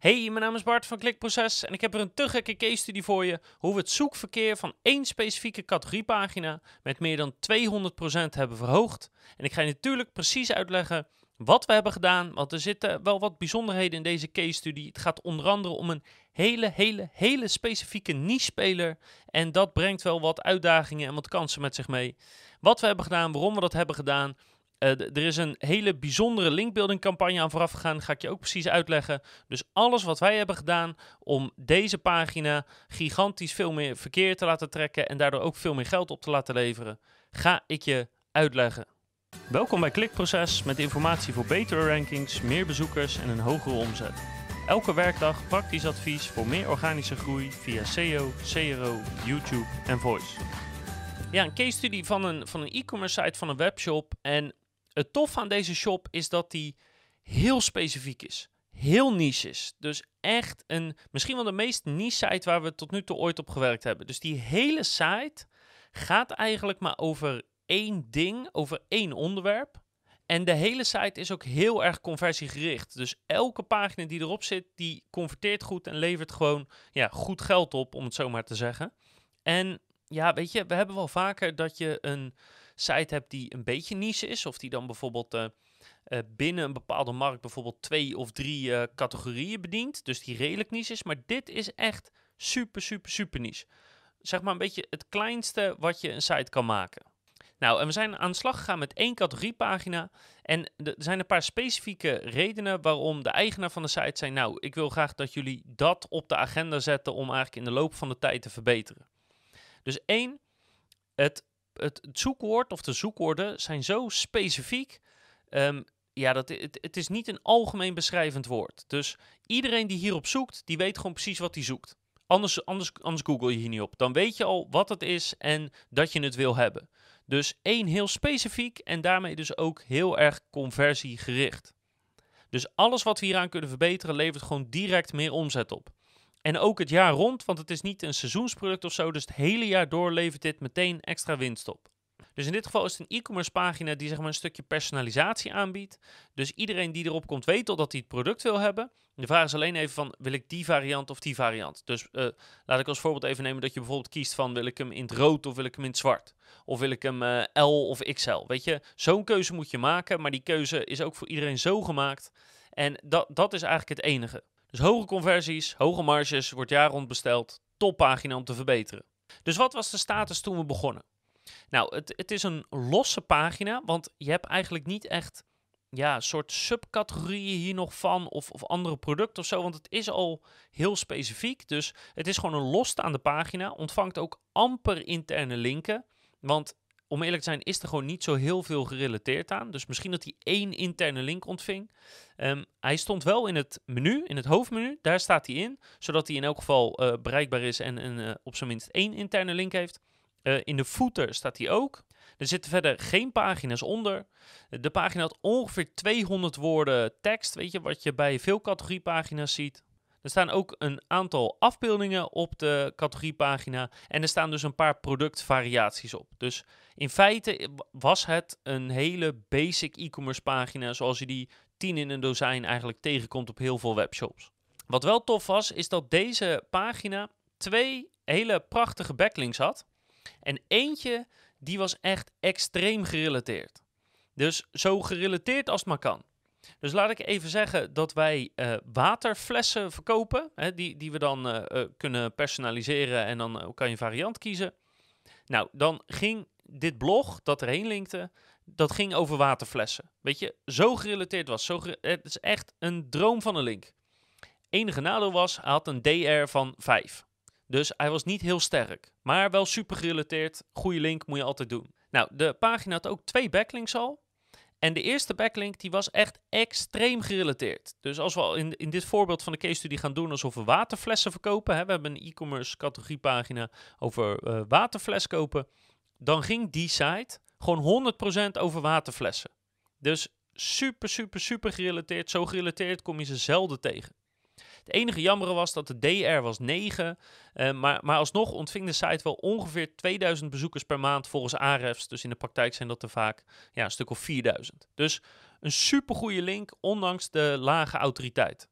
Hey, mijn naam is Bart van Klikproces en ik heb er een te gekke case study voor je hoe we het zoekverkeer van één specifieke categoriepagina met meer dan 200% hebben verhoogd. En ik ga je natuurlijk precies uitleggen wat we hebben gedaan, want er zitten wel wat bijzonderheden in deze case study. Het gaat onder andere om een hele, hele, hele specifieke niche-speler en dat brengt wel wat uitdagingen en wat kansen met zich mee. Wat we hebben gedaan, waarom we dat hebben gedaan uh, er is een hele bijzondere linkbuilding campagne aan vooraf gegaan. Ga ik je ook precies uitleggen. Dus alles wat wij hebben gedaan om deze pagina gigantisch veel meer verkeer te laten trekken en daardoor ook veel meer geld op te laten leveren, ga ik je uitleggen. Welkom bij Klikproces met informatie voor betere rankings, meer bezoekers en een hogere omzet. Elke werkdag praktisch advies voor meer organische groei via SEO, CRO, YouTube en Voice. Ja, een case study van een, van een e-commerce site van een webshop. En het tof aan deze shop is dat die heel specifiek is. Heel niche is. Dus echt een, misschien wel de meest niche site waar we tot nu toe ooit op gewerkt hebben. Dus die hele site gaat eigenlijk maar over één ding, over één onderwerp. En de hele site is ook heel erg conversiegericht. Dus elke pagina die erop zit, die converteert goed en levert gewoon ja, goed geld op, om het zo maar te zeggen. En ja, weet je, we hebben wel vaker dat je een site hebt die een beetje niche is, of die dan bijvoorbeeld uh, uh, binnen een bepaalde markt bijvoorbeeld twee of drie uh, categorieën bedient, dus die redelijk niche is. Maar dit is echt super, super, super niche. Zeg maar een beetje het kleinste wat je een site kan maken. Nou, en we zijn aan de slag gegaan met één categoriepagina. En er zijn een paar specifieke redenen waarom de eigenaar van de site zei: Nou, ik wil graag dat jullie dat op de agenda zetten om eigenlijk in de loop van de tijd te verbeteren. Dus één, het het, zoekwoord of de zoekwoorden zijn zo specifiek. Um, ja, dat, het, het is niet een algemeen beschrijvend woord. Dus iedereen die hierop zoekt, die weet gewoon precies wat hij zoekt. Anders, anders, anders google je hier niet op. Dan weet je al wat het is en dat je het wil hebben. Dus één heel specifiek en daarmee dus ook heel erg conversiegericht. Dus alles wat we hieraan kunnen verbeteren levert gewoon direct meer omzet op. En ook het jaar rond, want het is niet een seizoensproduct of zo. Dus het hele jaar door levert dit meteen extra winst op. Dus in dit geval is het een e-commerce pagina die zeg maar een stukje personalisatie aanbiedt. Dus iedereen die erop komt weet al dat hij het product wil hebben. De vraag is alleen even van, wil ik die variant of die variant? Dus uh, laat ik als voorbeeld even nemen dat je bijvoorbeeld kiest van, wil ik hem in het rood of wil ik hem in het zwart? Of wil ik hem uh, L of XL? Weet je, zo'n keuze moet je maken, maar die keuze is ook voor iedereen zo gemaakt. En dat, dat is eigenlijk het enige. Dus hoge conversies, hoge marges, wordt jaar rond besteld. Toppagina om te verbeteren. Dus wat was de status toen we begonnen? Nou, het, het is een losse pagina, want je hebt eigenlijk niet echt ja, soort subcategorieën hier nog van of, of andere producten of zo, want het is al heel specifiek. Dus het is gewoon een losstaande pagina, ontvangt ook amper interne linken, want om eerlijk te zijn, is er gewoon niet zo heel veel gerelateerd aan. Dus misschien dat hij één interne link ontving. Um, hij stond wel in het menu, in het hoofdmenu. Daar staat hij in, zodat hij in elk geval uh, bereikbaar is en, uh, op zijn minst één interne link heeft. Uh, in de footer staat hij ook. Er zitten verder geen pagina's onder. De pagina had ongeveer 200 woorden tekst, weet je, wat je bij veel categoriepagina's ziet. Er staan ook een aantal afbeeldingen op de categoriepagina en er staan dus een paar productvariaties op. Dus in feite was het een hele basic e-commerce pagina zoals je die 10 in een dozijn eigenlijk tegenkomt op heel veel webshops. Wat wel tof was, is dat deze pagina twee hele prachtige backlinks had. En eentje, die was echt extreem gerelateerd. Dus zo gerelateerd als het maar kan. Dus laat ik even zeggen dat wij uh, waterflessen verkopen, hè, die, die we dan uh, uh, kunnen personaliseren en dan kan je variant kiezen. Nou, dan ging dit blog dat erheen linkte, dat ging over waterflessen. Weet je, zo gerelateerd was. Zo het is echt een droom van een link. Enige nadeel was, hij had een DR van 5. Dus hij was niet heel sterk, maar wel super gerelateerd. Goede link moet je altijd doen. Nou, de pagina had ook twee backlinks al. En de eerste backlink die was echt extreem gerelateerd. Dus als we in, in dit voorbeeld van de case study gaan doen alsof we waterflessen verkopen. Hè, we hebben een e-commerce categoriepagina over uh, waterfles kopen. Dan ging die site gewoon 100% over waterflessen. Dus super, super, super gerelateerd. Zo gerelateerd kom je ze zelden tegen. Het enige jammere was dat de DR was 9, uh, maar, maar alsnog ontving de site wel ongeveer 2000 bezoekers per maand volgens Ahrefs. Dus in de praktijk zijn dat er vaak ja, een stuk of 4000. Dus een supergoeie link, ondanks de lage autoriteit.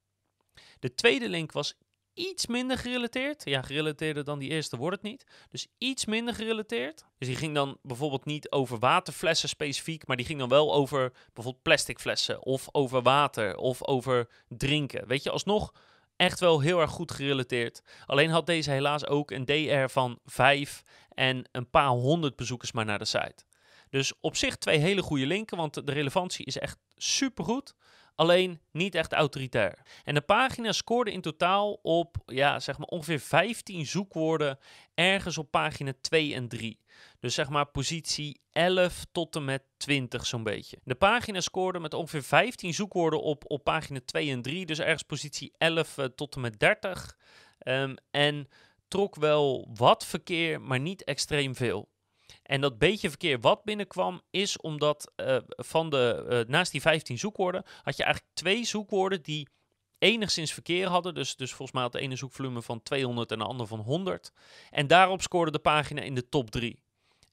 De tweede link was iets minder gerelateerd. Ja, gerelateerder dan die eerste wordt het niet. Dus iets minder gerelateerd. Dus die ging dan bijvoorbeeld niet over waterflessen specifiek, maar die ging dan wel over bijvoorbeeld plastic flessen of over water of over drinken. Weet je, alsnog echt wel heel erg goed gerelateerd. Alleen had deze helaas ook een DR van 5 en een paar honderd bezoekers maar naar de site. Dus op zich twee hele goede linken, want de relevantie is echt supergoed alleen niet echt autoritair. En de pagina scoorde in totaal op ja, zeg maar ongeveer 15 zoekwoorden ergens op pagina 2 en 3. Dus zeg maar positie 11 tot en met 20 zo'n beetje. De pagina scoorde met ongeveer 15 zoekwoorden op, op pagina 2 en 3, dus ergens positie 11 uh, eh, tot en met 30. Um, en trok wel wat verkeer, maar niet extreem veel. En dat beetje verkeer wat binnenkwam, is omdat uh, van de, uh, naast die 15 zoekwoorden, had je eigenlijk twee zoekwoorden die enigszins verkeer hadden. Dus, dus volgens mij had de ene zoekvolume van 200 en de andere van 100. En daarop scoorde de pagina in de top 3.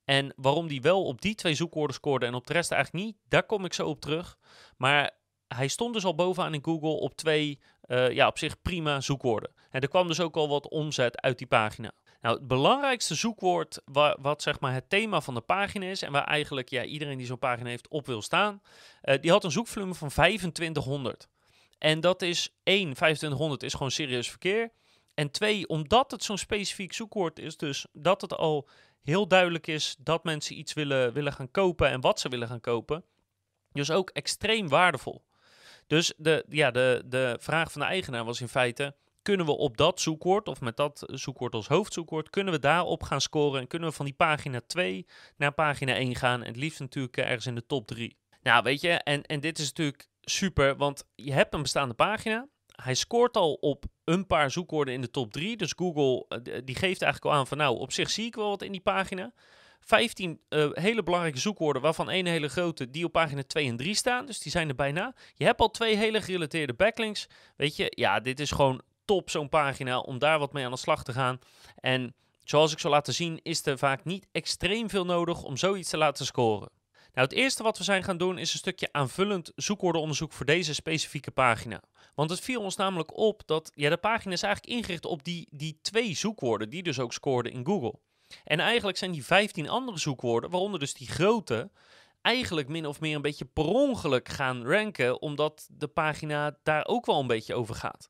En waarom die wel op die twee zoekwoorden scoorde en op de rest eigenlijk niet, daar kom ik zo op terug. Maar hij stond dus al bovenaan in Google op twee, uh, ja, op zich prima zoekwoorden. En er kwam dus ook al wat omzet uit die pagina. Nou, het belangrijkste zoekwoord wat, zeg maar het thema van de pagina is en waar eigenlijk ja, iedereen die zo'n pagina heeft op wil staan, uh, die had een zoekvolume van 2500. En dat is één, 2500 is gewoon serieus verkeer. En twee, omdat het zo'n specifiek zoekwoord is, dus dat het al heel duidelijk is dat mensen iets willen, willen gaan kopen en wat ze willen gaan kopen, dus ook extreem waardevol. Dus de, ja, de, de vraag van de eigenaar was in feite, kunnen we op dat zoekwoord, of met dat zoekwoord als hoofdzoekwoord, kunnen we daarop gaan scoren en kunnen we van die pagina 2 naar pagina 1 gaan en het liefst natuurlijk ergens in de top 3. Nou, weet je, en, en dit is natuurlijk super, want je hebt een bestaande pagina. Hij scoort al op een paar zoekwoorden in de top 3. Dus Google eh, die geeft eigenlijk al aan van nou, op zich zie ik wel wat in die pagina. 15 uh, eh, hele belangrijke zoekwoorden, waarvan één hele grote, die op pagina 2 en 3 staan. Dus die zijn er bijna. Je hebt al twee hele gerelateerde backlinks. Weet je, ja, dit is gewoon top, zo'n pagina, om daar wat mee aan de slag te gaan. En zoals ik zal laten zien, is er vaak niet extreem veel nodig om zoiets te laten scoren. Nou, het eerste wat we zijn gaan doen is een stukje aanvullend zoekwoordenonderzoek voor deze specifieke pagina. Want het viel ons namelijk op dat ja, de pagina is eigenlijk ingericht op die, die twee zoekwoorden die dus ook scoorden in Google. En eigenlijk zijn die 15 andere zoekwoorden, waaronder dus die grote, eigenlijk min of meer een beetje per ongeluk gaan ranken, omdat de pagina daar ook wel een beetje over gaat.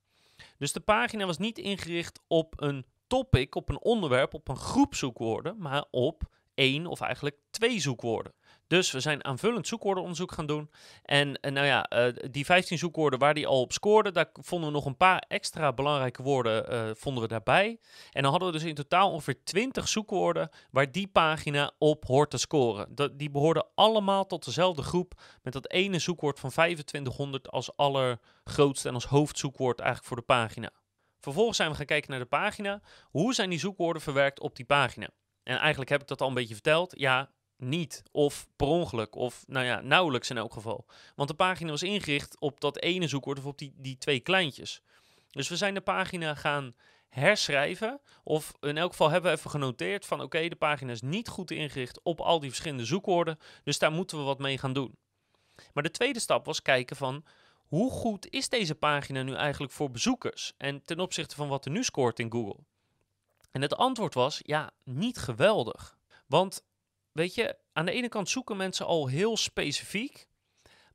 Dus de pagina was niet ingericht op een topic, op een onderwerp, op een groep zoekwoorden, maar op één of eigenlijk twee zoekwoorden. Dus we zijn aanvullend zoekwoordenonderzoek gaan doen. En, en nou ja, uh, die 15 zoekwoorden waar die al op scoorde, daar vonden we nog een paar extra belangrijke woorden uh, vonden we daarbij. En dan hadden we dus in totaal ongeveer 20 zoekwoorden waar die pagina op hoort te scoren. Die behoorden allemaal tot dezelfde groep met dat ene zoekwoord van 2500 als allergrootste en als hoofdzoekwoord eigenlijk voor de pagina. Vervolgens zijn we gaan kijken naar de pagina. Hoe zijn die zoekwoorden verwerkt op die pagina? En eigenlijk heb ik dat al een beetje verteld. Ja, niet. Of per ongeluk. Of nou ja, nauwelijks in elk geval. Want de pagina was ingericht op dat ene zoekwoord of op die, die twee kleintjes. Dus we zijn de pagina gaan herschrijven. Of in elk geval hebben we even genoteerd van oké, de pagina is niet goed ingericht op al die verschillende zoekwoorden. Dus daar moeten we wat mee gaan doen. Maar de tweede stap was kijken van hoe goed is deze pagina nu eigenlijk voor bezoekers? En ten opzichte van wat er nu scoort in Google. En het antwoord was ja, niet geweldig. Want weet je, aan de ene kant zoeken mensen al heel specifiek.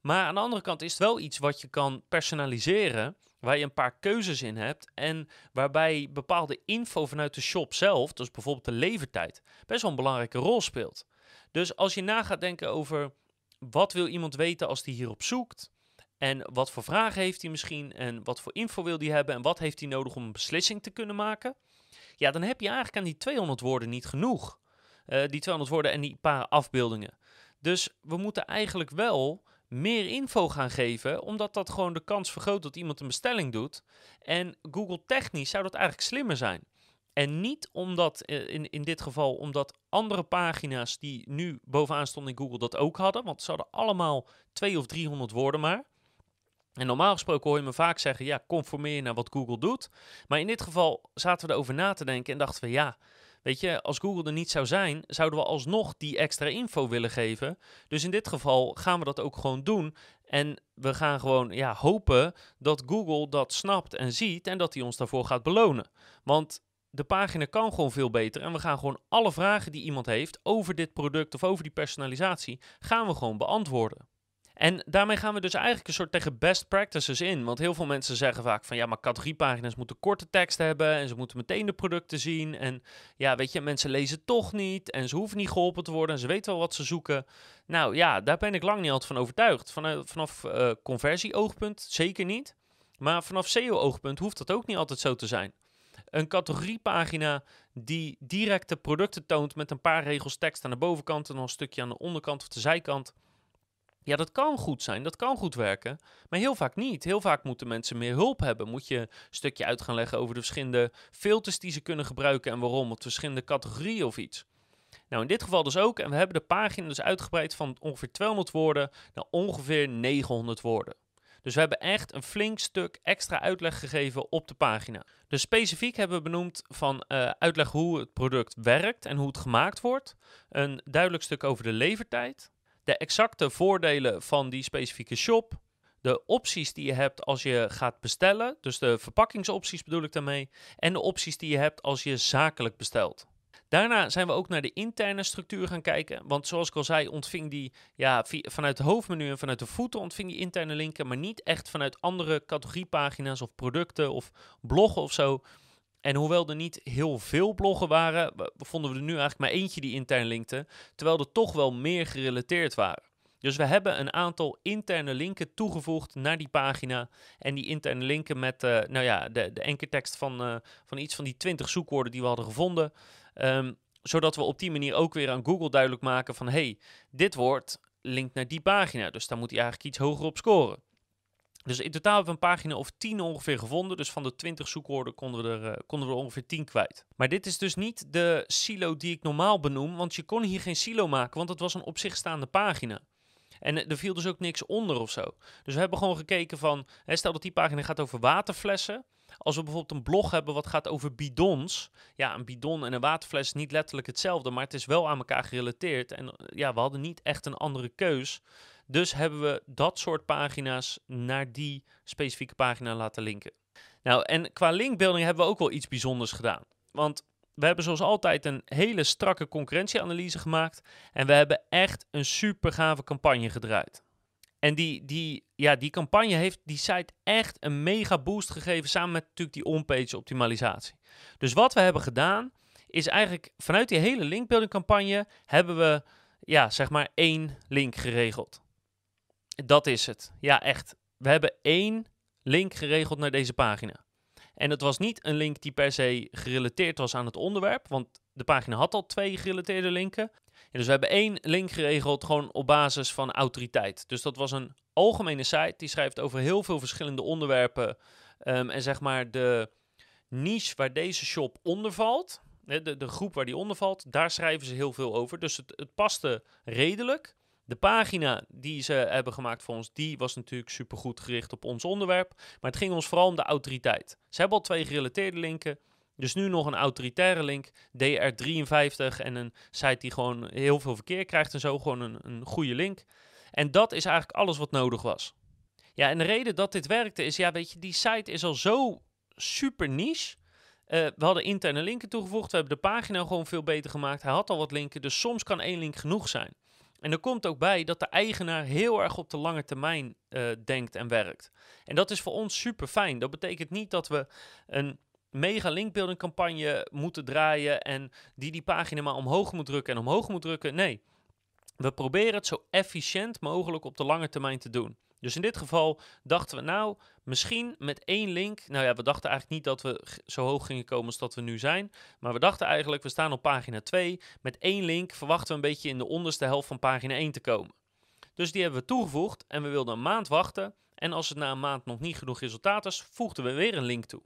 Maar aan de andere kant is het wel iets wat je kan personaliseren. Waar je een paar keuzes in hebt. En waarbij bepaalde info vanuit de shop zelf, dus bijvoorbeeld de levertijd, best wel een belangrijke rol speelt. Dus als je na gaat denken over wat wil iemand weten als die hierop zoekt. En wat voor vragen heeft hij misschien? En wat voor info wil hij hebben? En wat heeft hij nodig om een beslissing te kunnen maken? Ja, dan heb je eigenlijk aan die 200 woorden niet genoeg. Uh, die 200 woorden en die paar afbeeldingen. Dus we moeten eigenlijk wel meer info gaan geven, omdat dat gewoon de kans vergroot dat iemand een bestelling doet. En Google technisch zou dat eigenlijk slimmer zijn. En niet omdat, eh, in, in dit geval, omdat andere pagina's die nu bovenaan stonden in Google dat ook hadden. Want ze hadden allemaal 2 of 300 woorden maar. En normaal gesproken hoor je me vaak zeggen, ja, conformeer naar wat Google doet. Maar in dit geval zaten we erover na te denken en dachten we, ja, weet je, als Google er niet zou zijn, zouden we alsnog die extra info willen geven. Dus in dit geval gaan we dat ook gewoon doen. En we gaan gewoon ja, hopen dat Google dat snapt en ziet en dat hij ons daarvoor gaat belonen. Want de pagina kan gewoon veel beter en we gaan gewoon alle vragen die iemand heeft over dit product of over die personalisatie, gaan we gewoon beantwoorden. En daarmee gaan we dus eigenlijk een soort tegen best practices in. Want heel veel mensen zeggen vaak van ja, maar categoriepagina's moeten korte tekst hebben en ze moeten meteen de producten zien. En ja, weet je, mensen lezen toch niet en ze hoeven niet geholpen te worden en ze weten wel wat ze zoeken. Nou ja, daar ben ik lang niet altijd van overtuigd. Van, vanaf uh, conversie-oogpunt zeker niet. Maar vanaf SEO-oogpunt hoeft dat ook niet altijd zo te zijn. Een categoriepagina die directe producten toont met een paar regels tekst aan de bovenkant en nog een stukje aan de onderkant of de zijkant ja, dat kan goed zijn, dat kan goed werken, maar heel vaak niet. Heel vaak moeten mensen meer hulp hebben. Moet je een stukje uit gaan leggen over de verschillende filters die ze kunnen gebruiken en waarom, of verschillende categorieën of iets. Nou, in dit geval dus ook, en we hebben de pagina dus uitgebreid van ongeveer 200 woorden naar ongeveer 900 woorden. Dus we hebben echt een flink stuk extra uitleg gegeven op de pagina. Dus specifiek hebben we benoemd van uh, uitleg hoe het product werkt en hoe het gemaakt wordt. Een duidelijk stuk over de levertijd de exacte voordelen van die specifieke shop, de opties die je hebt als je gaat bestellen, dus de verpakkingsopties bedoel ik daarmee, en de opties die je hebt als je zakelijk bestelt. Daarna zijn we ook naar de interne structuur gaan kijken. Want zoals ik al zei, ontving die ja, vanuit het hoofdmenu en vanuit de voeten ontving die interne linken, maar niet echt vanuit andere categoriepagina's of producten of bloggen of zo. En hoewel er niet heel veel bloggen waren, vonden we er nu eigenlijk maar eentje die intern linkte, terwijl er toch wel meer gerelateerd waren. Dus we hebben een aantal interne linken toegevoegd naar die pagina. En die interne linken met uh, nou ja, de, de enkertekst van, uh, van iets van die 20 zoekwoorden die we hadden gevonden. Um, zodat we op die manier ook weer aan Google duidelijk maken van hey, dit woord linkt naar die pagina. Dus daar moet hij eigenlijk iets hoger op scoren. Dus in totaal hebben we een pagina of 10 ongeveer gevonden. Dus van de 20 zoekwoorden konden we, er, uh, konden we er ongeveer 10 kwijt. Maar dit is dus niet de silo die ik normaal benoem. Want je kon hier geen silo maken, want het was een op zich staande pagina. En er viel dus ook niks onder of zo. Dus we hebben gewoon gekeken van, hè, stel dat die pagina gaat over waterflessen. Als we bijvoorbeeld een blog hebben wat gaat over bidons. Ja, een bidon en een waterfles is niet letterlijk hetzelfde, maar het is wel aan elkaar gerelateerd. En ja, we hadden niet echt een andere keus. Dus hebben we dat soort pagina's naar die specifieke pagina laten linken. Nou, en qua linkbuilding hebben we ook wel iets bijzonders gedaan. Want we hebben zoals altijd een hele strakke concurrentieanalyse gemaakt. En we hebben echt een super gave campagne gedraaid. En die, die, ja, die campagne heeft die site echt een mega boost gegeven. Samen met natuurlijk die on-page optimalisatie. Dus wat we hebben gedaan, is eigenlijk vanuit die hele linkbuilding campagne hebben we, ja, zeg maar één link geregeld. Dat is het. Ja, echt. We hebben één link geregeld naar deze pagina. En het was niet een link die per se gerelateerd was aan het onderwerp, want de pagina had al twee gerelateerde linken. dus we hebben één link geregeld gewoon op basis van autoriteit. Dus dat was een algemene site die schrijft over heel veel verschillende onderwerpen. Ehm, en zeg maar de niche waar deze shop onder valt, de, de groep waar die onder valt, daar schrijven ze heel veel over. Dus het, het paste redelijk. De pagina die ze hebben gemaakt voor ons, die was natuurlijk supergoed gericht op ons onderwerp. Maar het ging ons vooral om de autoriteit. Ze hebben al twee gerelateerde linken. Dus nu nog een autoritaire link, DR53 en een site die gewoon heel veel verkeer krijgt en zo, gewoon een, een goede link. En dat is eigenlijk alles wat nodig was. Ja, en de reden dat dit werkte is, ja, weet je, die site is al zo super niche. Uh, we hadden interne linken toegevoegd, we hebben de pagina gewoon veel beter gemaakt. Hij had al wat linken, dus soms kan één link genoeg zijn. En er komt ook bij dat de eigenaar heel erg op de lange termijn uh, denkt en werkt. En dat is voor ons super fijn. Dat betekent niet dat we een mega linkbuilding campagne moeten draaien en die die pagina maar omhoog moet drukken en omhoog moet drukken. Nee, we proberen het zo efficiënt mogelijk op de lange termijn te doen. Dus in dit geval dachten we, nou, misschien met één link. Nou ja, we dachten eigenlijk niet dat we zo hoog gingen komen als dat we nu zijn. Maar we dachten eigenlijk, we staan op pagina 2. Met één link verwachten we een beetje in de onderste helft van pagina 1 te komen. Dus die hebben we toegevoegd en we wilden een maand wachten. En als het na een maand nog niet genoeg resultaat is, voegden we weer een link toe.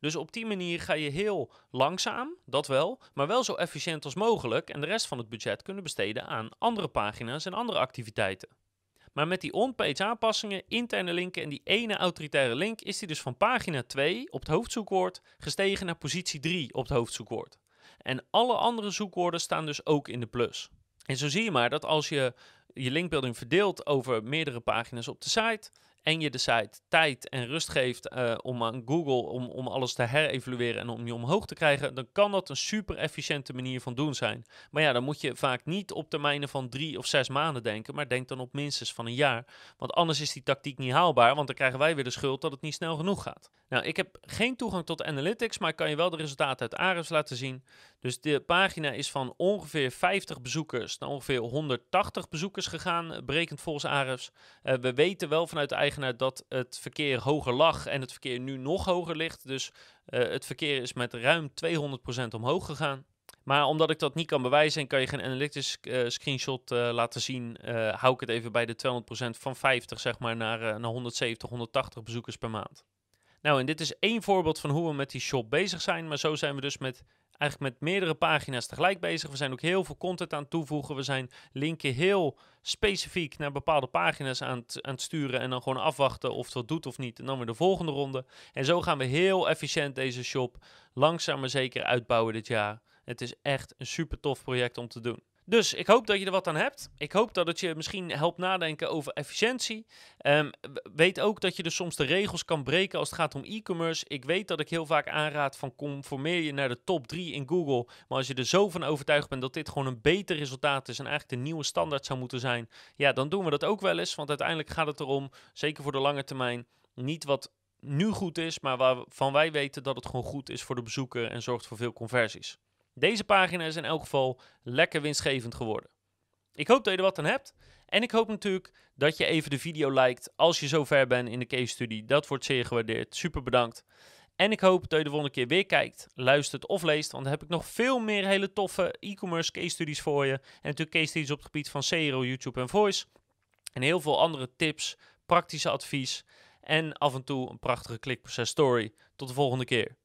Dus op die manier ga je heel langzaam, dat wel, maar wel zo efficiënt als mogelijk. En de rest van het budget kunnen besteden aan andere pagina's en andere activiteiten. Maar met die on-page aanpassingen, interne linken en die ene autoritaire link is die dus van pagina 2 op het hoofdzoekwoord gestegen naar positie 3 op het hoofdzoekwoord. En alle andere zoekwoorden staan dus ook in de plus. En zo zie je maar dat als je je linkbuilding verdeelt over meerdere pagina's op de site en je de site tijd en rust geeft uh, om aan Google om, om alles te herevalueren en om je omhoog te krijgen, dan kan dat een super efficiënte manier van doen zijn. Maar ja, dan moet je vaak niet op termijnen van drie of zes maanden denken, maar denk dan op minstens van een jaar. Want anders is die tactiek niet haalbaar, want dan krijgen wij weer de schuld dat het niet snel genoeg gaat. Nou, ik heb geen toegang tot analytics, maar ik kan je wel de resultaten uit Ahrefs laten zien. Dus de pagina is van ongeveer 50 bezoekers naar ongeveer 180 bezoekers gegaan, berekend volgens Ahrefs. Uh, we weten wel vanuit de eigenaar dat het verkeer hoger lag en het verkeer nu nog hoger ligt. Dus uh, het verkeer is met ruim 200% omhoog gegaan. Maar omdat ik dat niet kan bewijzen en kan je geen analytics screenshot laten zien, hou ik het even bij de 200% van 50 zeg maar naar, naar 170, 180 bezoekers per maand. Nou, en dit is één voorbeeld van hoe we met die shop bezig zijn. Maar zo zijn we dus met eigenlijk met meerdere pagina's tegelijk bezig. We zijn ook heel veel content aan het toevoegen. We zijn linken heel specifiek naar bepaalde pagina's aan het, aan het sturen. En dan gewoon afwachten of het wat doet of niet. En dan weer de volgende ronde. En zo gaan we heel efficiënt deze shop langzaam maar zeker uitbouwen dit jaar. Het is echt een super tof project om te doen. Dus ik hoop dat je er wat aan hebt. Ik hoop dat het je misschien helpt nadenken over efficiëntie. Um, weet ook dat je dus soms de regels kan breken als het gaat om e-commerce. Ik weet dat ik heel vaak aanraad van conformeer je naar de top 3 in Google. Maar als je er zo van overtuigd bent dat dit gewoon een beter resultaat is en eigenlijk de nieuwe standaard zou moeten zijn, ja, dan doen we dat ook wel eens. Want uiteindelijk gaat het erom, zeker voor de lange termijn, niet wat nu goed is, maar waarvan wij weten dat het gewoon goed is voor de bezoeker en zorgt voor veel conversies. Deze pagina is in elk geval lekker winstgevend geworden. Ik hoop dat je er wat aan hebt. En ik hoop natuurlijk dat je even de video liked als je zover bent in de case study. Dat wordt zeer gewaardeerd. Super bedankt. En ik hoop dat je de volgende keer weer kijkt, luistert of leest. Want dan heb ik nog veel meer hele toffe e-commerce case studies voor je. En natuurlijk case studies op het gebied van SEO, YouTube en Voice. En heel veel andere tips, praktische advies. En af en toe een prachtige klikproces story. Tot de volgende keer.